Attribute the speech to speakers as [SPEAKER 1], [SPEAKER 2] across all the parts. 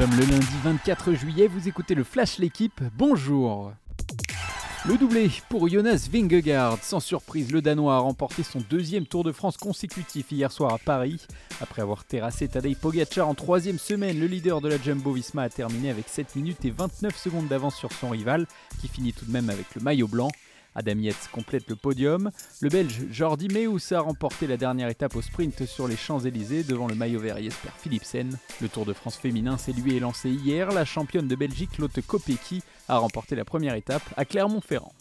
[SPEAKER 1] sommes le lundi 24 juillet, vous écoutez le Flash L'équipe, bonjour le doublé pour Jonas Vingegaard. Sans surprise, le Danois a remporté son deuxième Tour de France consécutif hier soir à Paris. Après avoir terrassé Tadej Pogacar en troisième semaine, le leader de la Jumbo Visma a terminé avec 7 minutes et 29 secondes d'avance sur son rival, qui finit tout de même avec le maillot blanc. Adam Yates complète le podium. Le Belge Jordi Meus a remporté la dernière étape au sprint sur les Champs-Élysées devant le maillot vert Jesper Philipsen. Le Tour de France féminin s'est lui lancé hier. La championne de Belgique Lotte Kopecky a remporté la première étape à Clermont-Ferrand.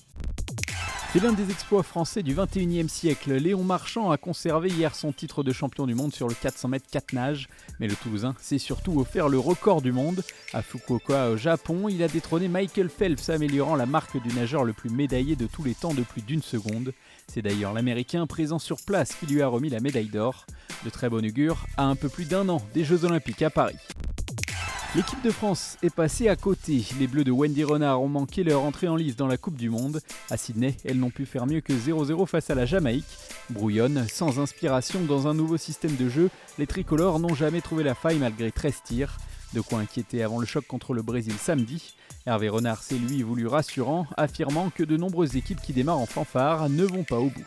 [SPEAKER 1] C'est l'un des exploits français du 21e siècle. Léon Marchand a conservé hier son titre de champion du monde sur le 400 mètres 4 nages. Mais le Toulousain s'est surtout offert le record du monde. À Fukuoka, au Japon, il a détrôné Michael Phelps, améliorant la marque du nageur le plus médaillé de tous les temps de plus d'une seconde. C'est d'ailleurs l'Américain présent sur place qui lui a remis la médaille d'or. De très bon augure, à un peu plus d'un an des Jeux Olympiques à Paris. L'équipe de France est passée à côté. Les Bleus de Wendy Renard ont manqué leur entrée en lice dans la Coupe du Monde. À Sydney, elles n'ont pu faire mieux que 0-0 face à la Jamaïque. Brouillonne, sans inspiration dans un nouveau système de jeu, les tricolores n'ont jamais trouvé la faille malgré 13 tirs. De quoi inquiéter avant le choc contre le Brésil samedi. Hervé Renard s'est lui voulu rassurant, affirmant que de nombreuses équipes qui démarrent en fanfare ne vont pas au bout.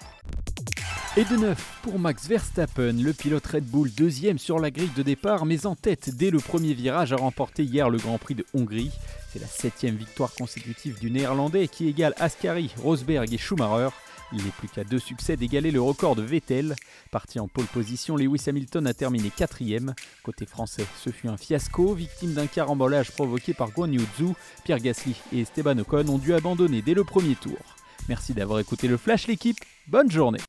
[SPEAKER 1] Et de neuf pour Max Verstappen, le pilote Red Bull deuxième sur la grille de départ mais en tête dès le premier virage a remporté hier le Grand Prix de Hongrie. C'est la septième victoire consécutive du néerlandais qui égale Ascari, Rosberg et Schumacher. Il n'est plus qu'à deux succès d'égaler le record de Vettel. Parti en pole position, Lewis Hamilton a terminé quatrième. Côté français, ce fut un fiasco, victime d'un carambolage provoqué par Guan Yu Zhu. Pierre Gasly et Esteban Ocon ont dû abandonner dès le premier tour. Merci d'avoir écouté le Flash l'équipe, bonne journée